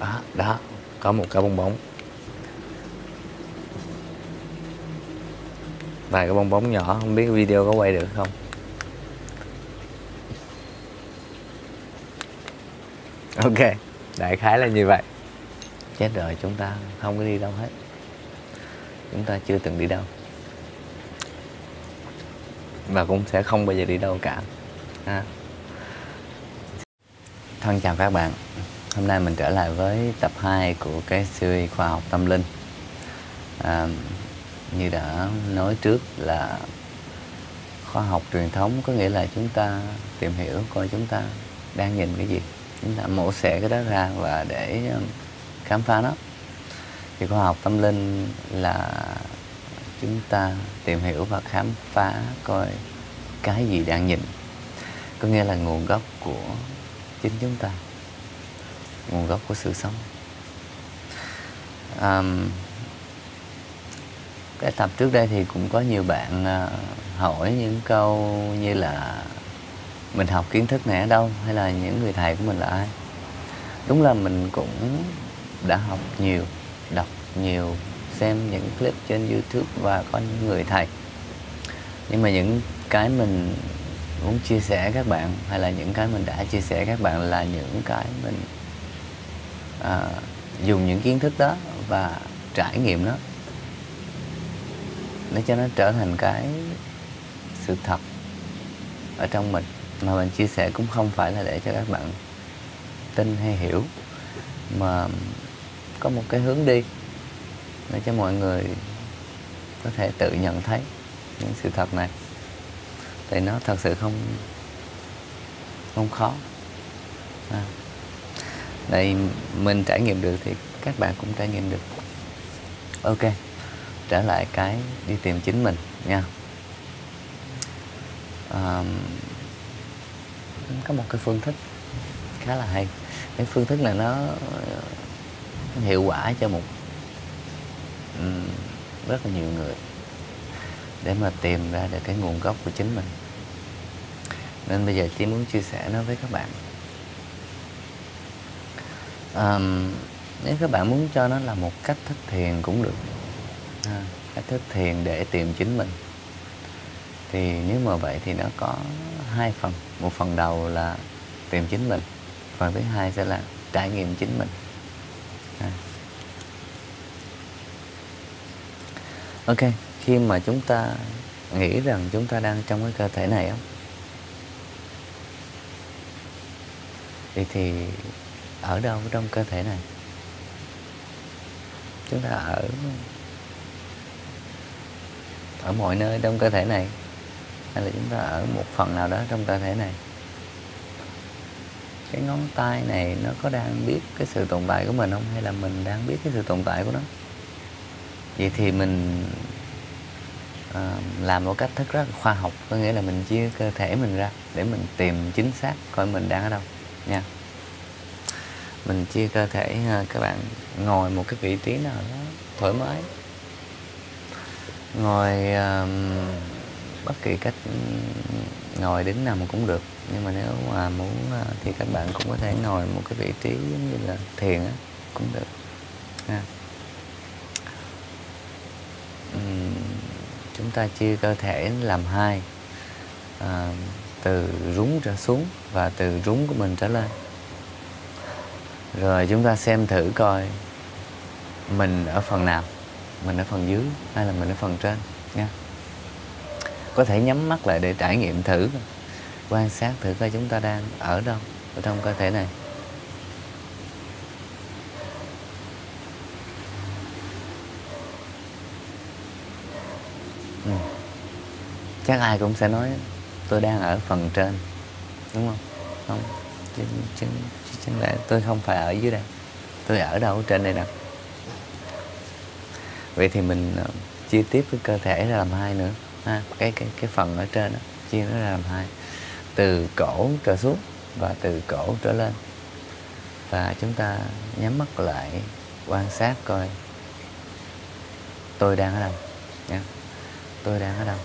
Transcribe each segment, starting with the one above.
đó đó, có một cái bong bóng. Vài cái bong bóng nhỏ, không biết video có quay được không. Ok, đại khái là như vậy. Chết rồi, chúng ta không có đi đâu hết. Chúng ta chưa từng đi đâu. Và cũng sẽ không bao giờ đi đâu cả. Ha. thân chào các bạn hôm nay mình trở lại với tập 2 của cái series khoa học tâm linh. À, như đã nói trước là khoa học truyền thống có nghĩa là chúng ta tìm hiểu coi chúng ta đang nhìn cái gì. Chúng ta mổ xẻ cái đó ra và để um, khám phá nó. Thì khoa học tâm linh là chúng ta tìm hiểu và khám phá coi cái gì đang nhìn. Có nghĩa là nguồn gốc của chính chúng ta nguồn gốc của sự sống. Um, cái tập trước đây thì cũng có nhiều bạn uh, hỏi những câu như là mình học kiến thức này ở đâu? Hay là những người thầy của mình là ai? Đúng là mình cũng đã học nhiều đọc nhiều xem những clip trên youtube và có những người thầy. Nhưng mà những cái mình muốn chia sẻ các bạn hay là những cái mình đã chia sẻ các bạn là những cái mình à, dùng những kiến thức đó và trải nghiệm nó để cho nó trở thành cái sự thật ở trong mình. Mà mình chia sẻ cũng không phải là để cho các bạn tin hay hiểu mà có một cái hướng đi để cho mọi người có thể tự nhận thấy những sự thật này. Thì nó thật sự không không khó. À đây mình trải nghiệm được thì các bạn cũng trải nghiệm được. Ok trở lại cái đi tìm chính mình nha. À, có một cái phương thức khá là hay. Cái phương thức này nó hiệu quả cho một rất là nhiều người để mà tìm ra được cái nguồn gốc của chính mình. Nên bây giờ chỉ muốn chia sẻ nó với các bạn um, nếu các bạn muốn cho nó là một cách thức thiền cũng được. À, cách thức thiền để tìm chính mình. Thì nếu mà vậy thì nó có hai phần. Một phần đầu là tìm chính mình phần thứ hai sẽ là trải nghiệm chính mình. À. ok khi mà chúng ta nghĩ rằng chúng ta đang trong cái cơ thể này không thì thì ở đâu trong cơ thể này? Chúng ta ở ở mọi nơi trong cơ thể này hay là chúng ta ở một phần nào đó trong cơ thể này? Cái ngón tay này nó có đang biết cái sự tồn tại của mình không? Hay là mình đang biết cái sự tồn tại của nó? Vậy thì mình à, làm một cách thức rất là khoa học có nghĩa là mình chia cơ thể mình ra để mình tìm chính xác coi mình đang ở đâu nha mình chia cơ thể ờ, các bạn ngồi một cái vị trí nào đó thoải mái. Ngồi uh, bất kỳ cách ngồi đứng nằm cũng được. Nhưng mà nếu mà muốn uh, thì các bạn cũng có thể ngồi một cái vị trí giống như là thiền á cũng được ha. Uhm, chúng ta chia cơ thể làm hai à, từ rúng trở xuống và từ rúng của mình trở lên rồi chúng ta xem thử coi mình ở phần nào. Mình ở phần dưới hay là mình ở phần trên nha. Có thể nhắm mắt lại để trải nghiệm thử quan sát thử coi chúng ta đang ở đâu ở trong cơ thể này. Ừ. chắc ai cũng sẽ nói tôi đang ở phần trên, đúng không? Không? Chứ, chứ, chứ chẳng lẽ tôi không phải ở dưới đây. Tôi ở đâu? Trên đây đâu vậy thì mình ờ, chia tiếp cái cơ thể ra làm hai nữa ha. Cái cái cái phần ở trên đó chia nó ra làm hai. Từ cổ trở xuống và từ cổ trở lên. Và chúng ta nhắm mắt lại quan sát coi. Tôi đang ở đâu? Nha. Tôi đang ở đâu?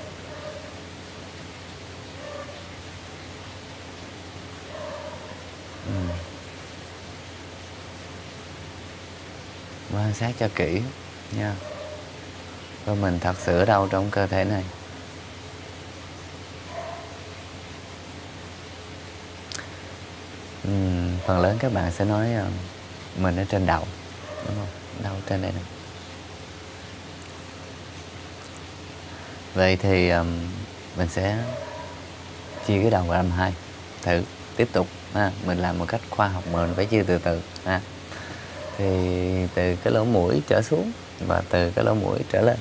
Quan sát cho kỹ nha và mình thật sự ở đâu trong cơ thể này uhm, phần lớn các bạn sẽ nói uh, mình ở trên đầu đúng không đầu trên đây này vậy thì um, mình sẽ chia cái đầu làm hai thử tiếp tục ha. mình làm một cách khoa học mà mình phải chia từ từ ha thì từ cái lỗ mũi trở xuống và từ cái lỗ mũi trở lên.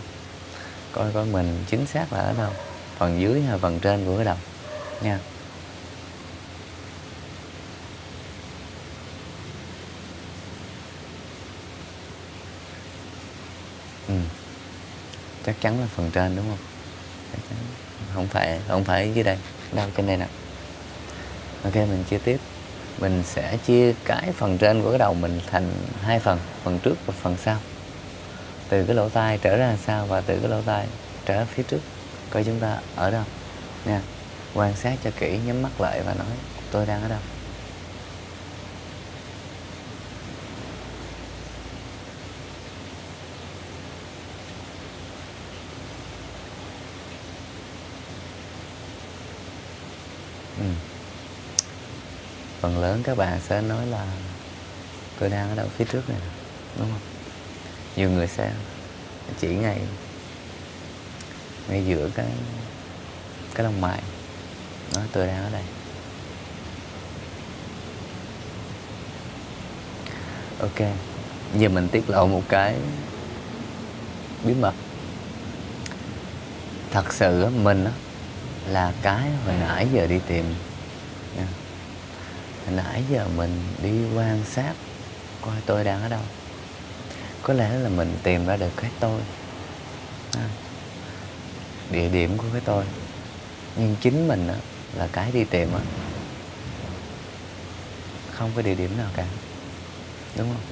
Coi coi mình chính xác là ở đâu, phần dưới hay phần trên của cái đầu, nha. Ừ. chắc chắn là phần trên, đúng không? Chắc chắn. Không phải không phải dưới đây. Đâu, trên đây nè. Ok, mình chia tiếp mình sẽ chia cái phần trên của cái đầu mình thành hai phần phần trước và phần sau. Từ cái lỗ tai trở ra sau và từ cái lỗ tai trở ra phía trước. Coi chúng ta ở đâu. Nha. Quan sát cho kỹ, nhắm mắt lại và nói, tôi đang ở đâu? Phần lớn các bạn sẽ nói là tôi đang ở đâu, phía trước này đúng không? Nhiều người sẽ chỉ ngay ngay giữa cái cái lòng mày, nói tôi đang ở đây. Ok, giờ mình tiết lộ một cái bí mật. Thật sự mình là cái hồi nãy giờ đi tìm nãy giờ mình đi quan sát coi tôi đang ở đâu. Có lẽ là mình tìm ra được cái tôi. À, địa điểm của cái tôi. Nhưng chính mình á, là cái đi tìm á. Không có địa điểm nào cả. Đúng không?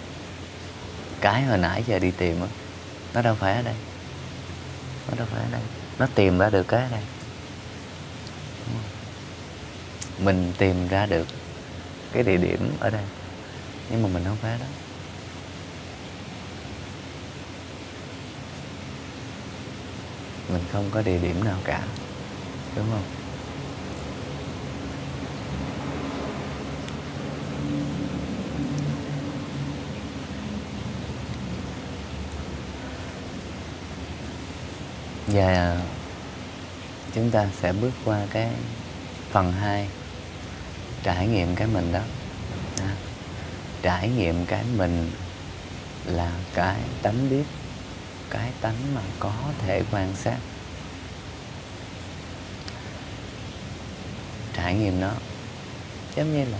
Cái hồi nãy giờ đi tìm á nó đâu phải ở đây. Nó đâu phải ở đây. Nó tìm ra được cái ở đây. Mình tìm ra được cái địa điểm ở đây. Nhưng mà mình không phải đó. Mình không có địa điểm nào cả, đúng không? Và chúng ta sẽ bước qua cái phần 2 trải nghiệm cái mình đó. À, trải nghiệm cái mình là cái tánh biết cái tánh mà có thể quan sát. Trải nghiệm nó giống như là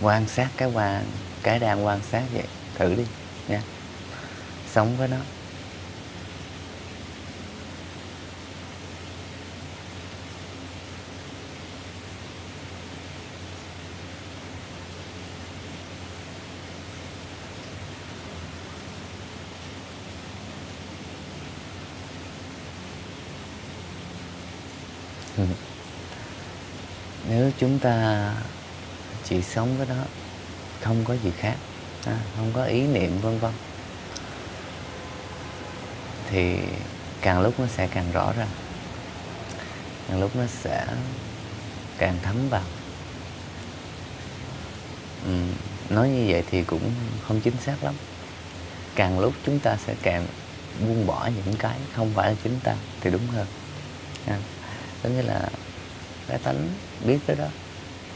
quan sát cái quan cái đang quan sát vậy. Thử đi nha. Sống với nó nếu chúng ta chỉ sống với đó không có gì khác không có ý niệm vân vân. Thì càng lúc nó sẽ càng rõ ràng, càng lúc nó sẽ càng thấm vào. Ừ, nói như vậy thì cũng không chính xác lắm. Càng lúc chúng ta sẽ càng buông bỏ những cái không phải là chính ta thì đúng hơn có nghĩa là cái tánh biết cái đó.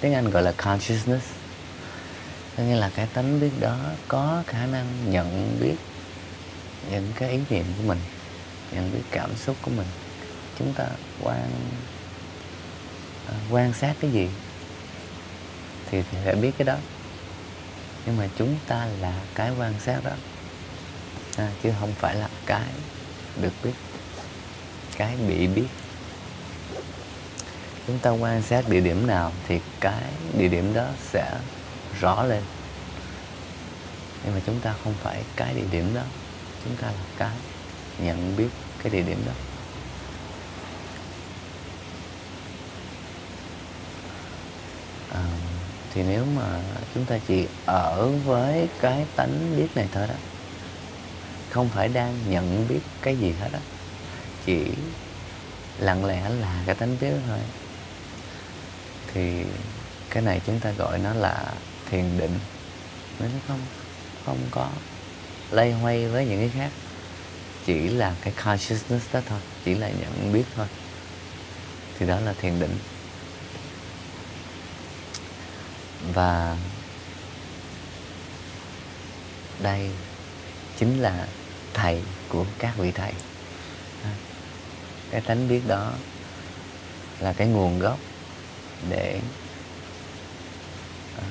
Tiếng anh gọi là consciousness. Có nghĩa là cái tánh biết đó có khả năng nhận biết những cái ý niệm của mình nhận biết cảm xúc của mình. Chúng ta quan à, quan sát cái gì thì sẽ biết cái đó. Nhưng mà chúng ta là cái quan sát đó. À, chứ không phải là cái được biết cái bị biết chúng ta quan sát địa điểm nào thì cái địa điểm đó sẽ rõ lên. Nhưng mà chúng ta không phải cái địa điểm đó chúng ta là cái nhận biết cái địa điểm đó. À, thì nếu mà chúng ta chỉ ở với cái tánh biết này thôi đó không phải đang nhận biết cái gì hết á chỉ lặng lẽ là cái tánh biết thôi thì cái này chúng ta gọi nó là thiền định. Nó không không có lay hoay với những cái khác. Chỉ là cái consciousness đó thôi, chỉ là nhận biết thôi. Thì đó là thiền định. Và đây chính là thầy của các vị thầy. Cái tánh biết đó là cái nguồn gốc để ờ,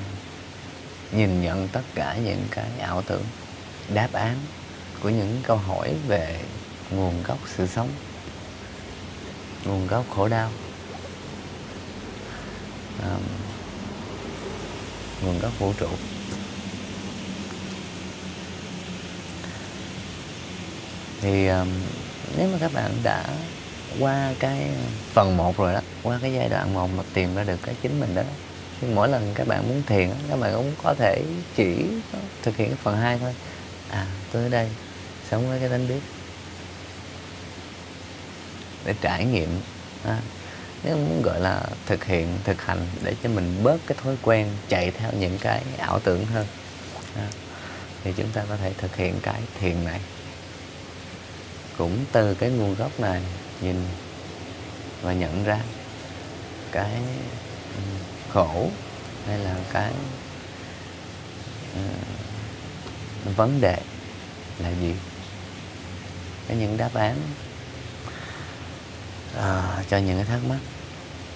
nhìn nhận tất cả những cái ảo tưởng đáp án của những câu hỏi về nguồn gốc sự sống nguồn gốc khổ đau. Um, nguồn gốc vũ trụ. Thì um, nếu mà các bạn đã qua cái phần 1 rồi đó qua cái giai đoạn một mà tìm ra được cái chính mình đó. Thì mỗi lần các bạn muốn thiền các bạn cũng có thể chỉ thực hiện cái phần hai thôi. À tôi ở đây sống với cái tánh biết. Để trải nghiệm à, nếu muốn gọi là thực hiện thực hành để cho mình bớt cái thói quen chạy theo những cái ảo tưởng hơn à, thì chúng ta có thể thực hiện cái thiền này. Cũng từ cái nguồn gốc này nhìn và nhận ra cái ừ, khổ hay là cái uh, vấn đề là gì? Có những đáp án uh, cho những cái thắc mắc.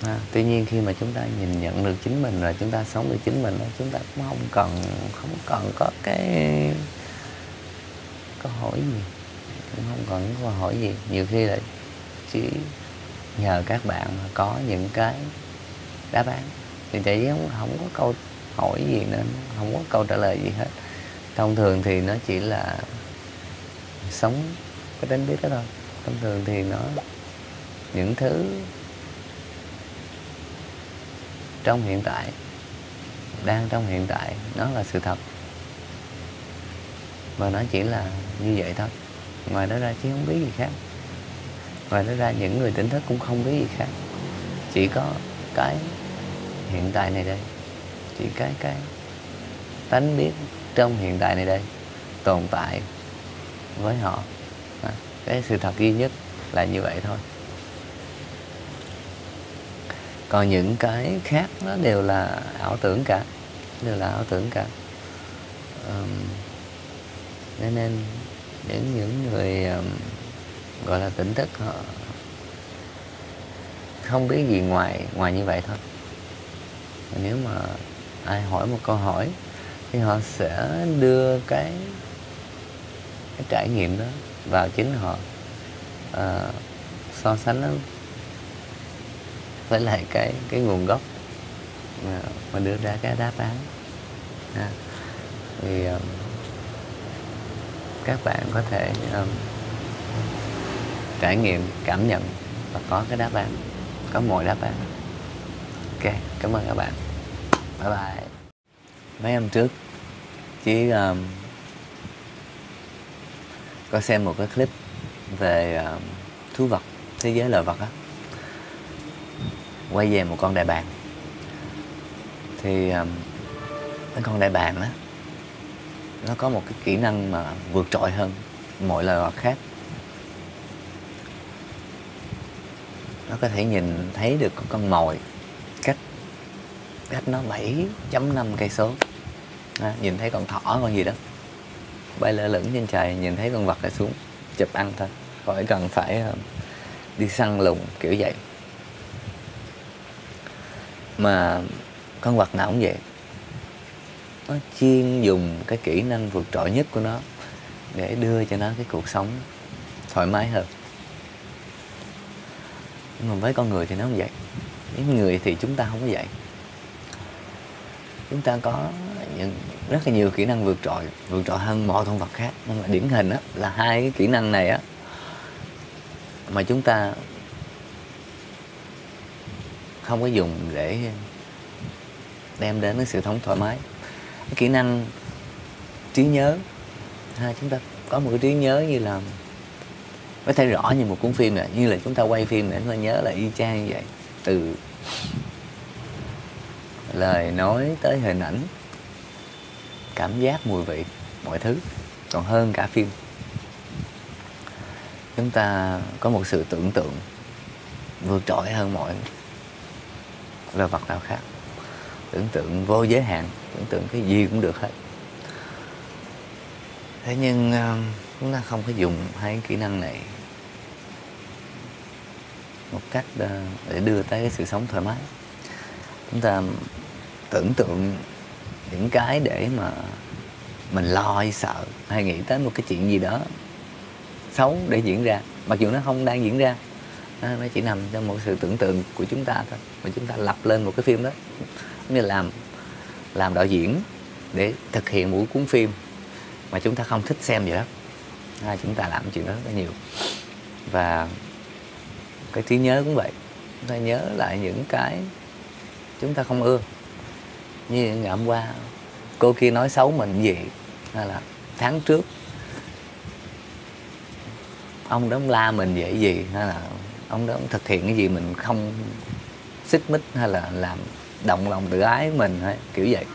À, tuy nhiên khi mà chúng ta nhìn nhận được chính mình rồi chúng ta sống được chính mình chúng ta cũng không cần không cần có cái câu hỏi gì cũng không cần câu hỏi gì. Nhiều khi là chỉ nhờ các bạn mà có những cái đáp án. Thì chị không, không có câu hỏi gì nên không có câu trả lời gì hết. Thông thường thì nó chỉ là sống cái đánh biết đó thôi. Thông thường thì nó những thứ trong hiện tại đang trong hiện tại nó là sự thật. Và nó chỉ là như vậy thôi. Ngoài đó ra chứ không biết gì khác ngoài nó ra những người tỉnh thức cũng không biết gì khác. Chỉ có cái hiện tại này đây. Chỉ cái cái tánh biết trong hiện tại này đây tồn tại với họ. À, cái sự thật duy nhất là như vậy thôi. Còn những cái khác nó đều là ảo tưởng cả. Đều là ảo tưởng cả. Um, nên những những người um, gọi là tỉnh thức họ không biết gì ngoài ngoài như vậy thôi. Nếu mà ai hỏi một câu hỏi thì họ sẽ đưa cái cái trải nghiệm đó vào chính họ. À, so sánh nó với lại cái cái nguồn gốc mà, mà đưa ra cái đáp án. À, thì um, các bạn có thể um, trải nghiệm cảm nhận và có cái đáp án có mọi đáp án. Ok cảm ơn các bạn. Bye bye. Mấy năm trước chỉ um, có xem một cái clip về um, thú vật thế giới loài vật á. Quay về một con đại bàng. Thì um, cái con đại bàng đó nó có một cái kỹ năng mà vượt trội hơn mọi loài vật khác. Nó có thể nhìn thấy được con con mồi cách cách nó 7.5 cây số. À, nhìn thấy con thỏ con gì đó. Bay lơ lửng trên trời nhìn thấy con vật là xuống chụp ăn thôi. Khỏi cần phải ờ, đi săn lùng kiểu vậy. Mà con vật nào cũng vậy. Nó chuyên dùng cái kỹ năng vượt trội nhất của nó để đưa cho nó cái cuộc sống thoải mái hơn nhưng mà với con người thì nó không vậy. Với người thì chúng ta không có vậy. Chúng ta có những rất là nhiều kỹ năng vượt trội vượt trội hơn mọi con vật khác. Nhưng mà điển hình đó là hai cái kỹ năng này á mà chúng ta không có dùng để đem đến cái sự thống thoải mái. Cái kỹ năng trí nhớ. Ha, chúng ta có một cái trí nhớ như là có thể rõ như một cuốn phim này, như là chúng ta quay phim để chúng nhớ là y chang như vậy. Từ lời nói tới hình ảnh, cảm giác, mùi vị, mọi thứ, còn hơn cả phim. Chúng ta có một sự tưởng tượng vượt trội hơn mọi loài vật nào khác. Tưởng tượng vô giới hạn, tưởng tượng cái gì cũng được hết. Thế nhưng ờ, chúng ta không có dùng hai kỹ năng này một cách ờ, để đưa tới cái sự sống thoải mái. Chúng ta tưởng tượng những cái để mà mình lo hay sợ hay nghĩ tới một cái chuyện gì đó xấu để diễn ra. Mặc dù nó không đang diễn ra nó chỉ nằm trong một sự tưởng tượng của chúng ta thôi mà chúng ta lập lên một cái phim đó như làm làm đạo diễn để thực hiện một cuốn phim mà chúng ta không thích xem vậy đó. À, chúng ta làm chuyện đó rất là nhiều. Và cái trí nhớ cũng vậy. Chúng ta nhớ lại những cái chúng ta không ưa. Như ngày hôm qua, cô kia nói xấu mình gì? Hay là tháng trước, ông đó la mình vậy gì? Hay là ông đó thực hiện cái gì mình không xích mích? Hay là làm động lòng tự ái mình hay kiểu vậy?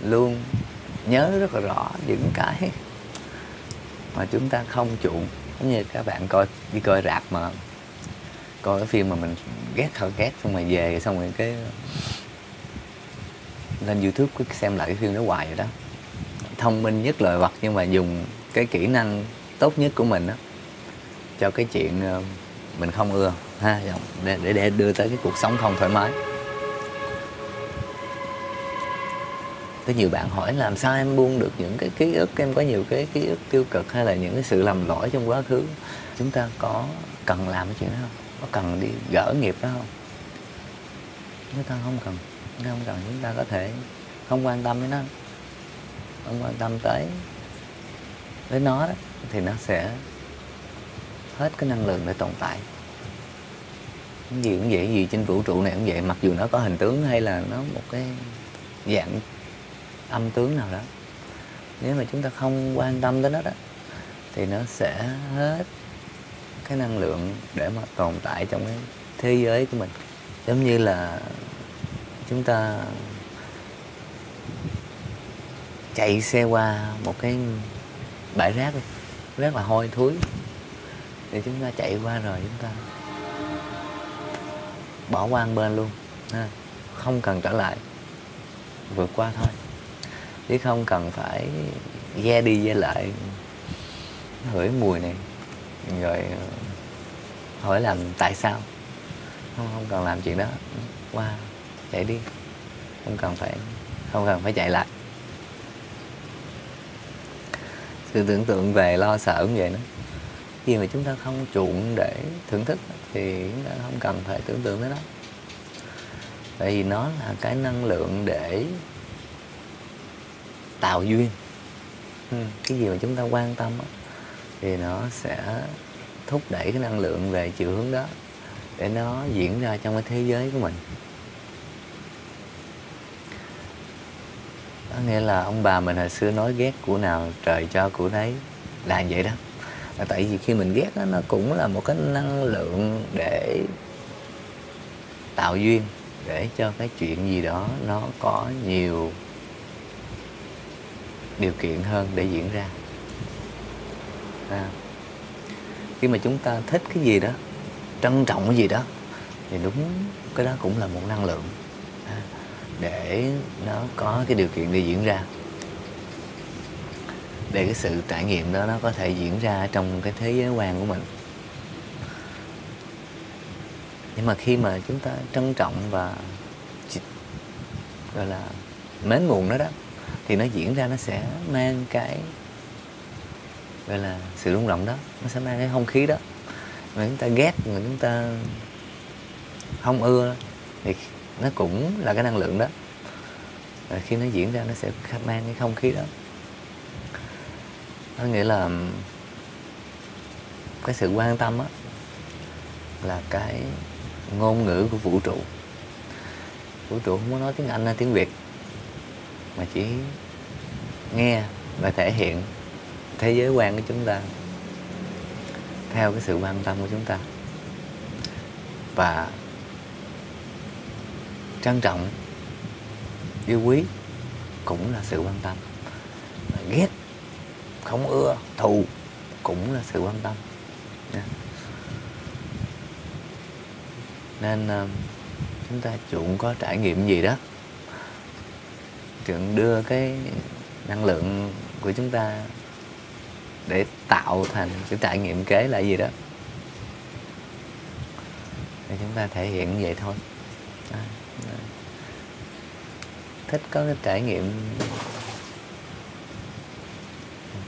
Luôn nhớ rất là rõ những cái mà chúng ta không chuộng. Giống như các bạn coi, đi coi rạp mà coi cái phim mà mình ghét thôi ghét xong rồi về xong rồi cái lên youtube cứ xem lại cái phim đó hoài rồi đó. Thông minh nhất lời vật nhưng mà dùng cái kỹ năng tốt nhất của mình đó cho cái chuyện ờ, mình không ưa ha để, để để đưa tới cái cuộc sống không thoải mái. Có nhiều bạn hỏi làm sao em buông được những cái ký ức em có nhiều cái ký ức tiêu cực hay là những cái sự lầm lỗi trong quá khứ? Chúng ta có cần làm cái chuyện đó không? Có cần đi gỡ nghiệp đó không? Chúng ta không cần chúng ta không cần chúng ta có thể không quan tâm đến nó. Không quan tâm tới với nó đó, thì nó sẽ hết cái năng lượng để tồn tại. Cái gì cũng vậy gì trên vũ trụ này cũng vậy mặc dù nó có hình tướng hay là nó một cái dạng âm tướng nào đó. Nếu mà chúng ta không quan tâm tới nó đó thì nó sẽ hết cái năng lượng để mà tồn tại trong cái thế giới của mình. Giống như là chúng ta chạy xe qua một cái bãi rác đi, rất là hôi thối. Thì chúng ta chạy qua rồi chúng ta bỏ qua một bên luôn, ha. không cần trở lại, vượt qua thôi. Chứ không cần phải ghe đi ghe lại, hửi mùi này rồi ờ, hỏi làm tại sao? Không không cần làm chuyện đó. Qua chạy đi. Không cần phải không cần phải chạy lại. Sự tưởng tượng về lo sợ cũng vậy đó. Khi mà chúng ta không chuộng để thưởng thức thì chúng ta không cần phải tưởng tượng tới đó. Tại vì nó là cái năng lượng để tạo duyên. Ừ, cái gì mà chúng ta quan tâm thì nó sẽ thúc đẩy cái năng lượng về chiều hướng đó để nó diễn ra trong cái thế giới của mình. Có nghĩa là ông bà mình hồi xưa nói ghét của nào trời cho của đấy là vậy đó. Là tại vì khi mình ghét đó, nó cũng là một cái năng lượng để tạo duyên để cho cái chuyện gì đó nó có nhiều điều kiện hơn để diễn ra à. khi mà chúng ta thích cái gì đó trân trọng cái gì đó thì đúng cái đó cũng là một năng lượng à, để nó có cái điều kiện để diễn ra để cái sự trải nghiệm đó nó có thể diễn ra trong cái thế giới quan của mình nhưng mà khi mà chúng ta trân trọng và gọi là mến nguồn nó đó thì nó diễn ra nó sẽ mang cái gọi là sự rung động đó. Nó sẽ mang cái không khí đó. Mà chúng ta ghét, mà chúng ta không ưa thì nó cũng là cái năng lượng đó. Và khi nó diễn ra, nó sẽ mang cái không khí đó. Có nghĩa là cái sự quan tâm á, là cái ngôn ngữ của vũ trụ. Vũ trụ không có nói tiếng anh hay tiếng việt, mà chỉ nghe và thể hiện thế giới quan của chúng ta, theo cái sự quan tâm của chúng ta. Và trân trọng, yêu quý cũng là sự quan tâm. Ghét, không ưa, thù cũng là sự quan tâm. Nên ờ, chúng ta chuộng có trải nghiệm gì đó. Chuyện đưa cái năng lượng của chúng ta để tạo thành cái trải nghiệm kế là gì đó. Thì chúng ta thể hiện vậy thôi. À, à. thích có cái trải nghiệm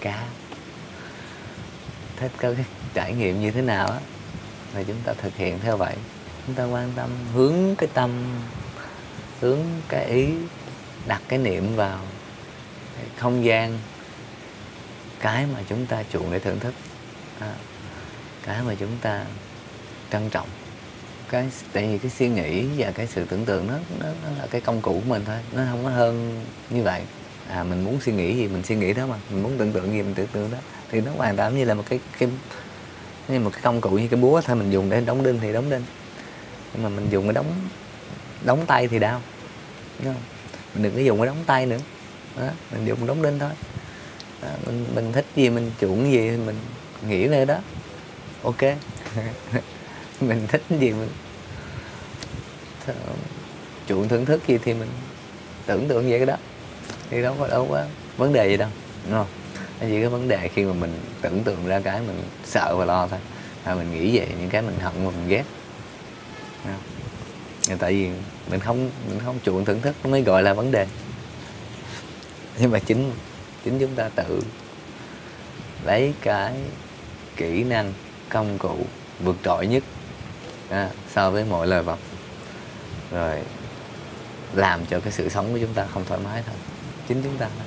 cá. Thích có cái trải nghiệm như thế nào á thì chúng ta thực hiện theo vậy. Chúng ta quan tâm hướng cái tâm hướng cái ý đặt cái niệm vào cái không gian cái mà chúng ta chuộng để thưởng thức. À, cái mà chúng ta trân trọng. Cái tại vì cái suy nghĩ và cái sự tưởng tượng nó, nó nó là cái công cụ của mình thôi nó không có hơn như vậy. À mình muốn suy nghĩ gì mình suy nghĩ đó mà mình muốn tưởng tượng gì mình tưởng tượng đó. Thì nó hoàn toàn như là một cái cái như một cái công cụ như cái búa thôi mình dùng để đóng đinh thì đóng đinh. Nhưng mà mình dùng để đóng đóng tay thì đau đúng không? Mình đừng có dùng để đóng tay nữa. Đó, mình dùng đóng đinh thôi à, mình mình thích gì mình chuộng gì mình nghĩ về đó. Ok. Mình thích gì mình chuộng thưởng thức gì thì mình tưởng tượng vậy cái đó. Thì đâu có đâu có vấn đề gì đâu đúng không? Chỉ cái vấn đề khi mà mình tưởng tượng ra cái mình sợ và lo thôi. Và mình nghĩ về những cái mình hận và mình ghét. Không? tại vì mình không mình không chuộng thưởng thức nó mới gọi là vấn đề. Nhưng mà chính chính chúng ta tự lấy cái kỹ năng công cụ vượt trội nhất à, so với mọi lời vọng. Rồi làm cho cái sự sống của chúng ta không thoải mái thôi. Chính chúng ta thôi.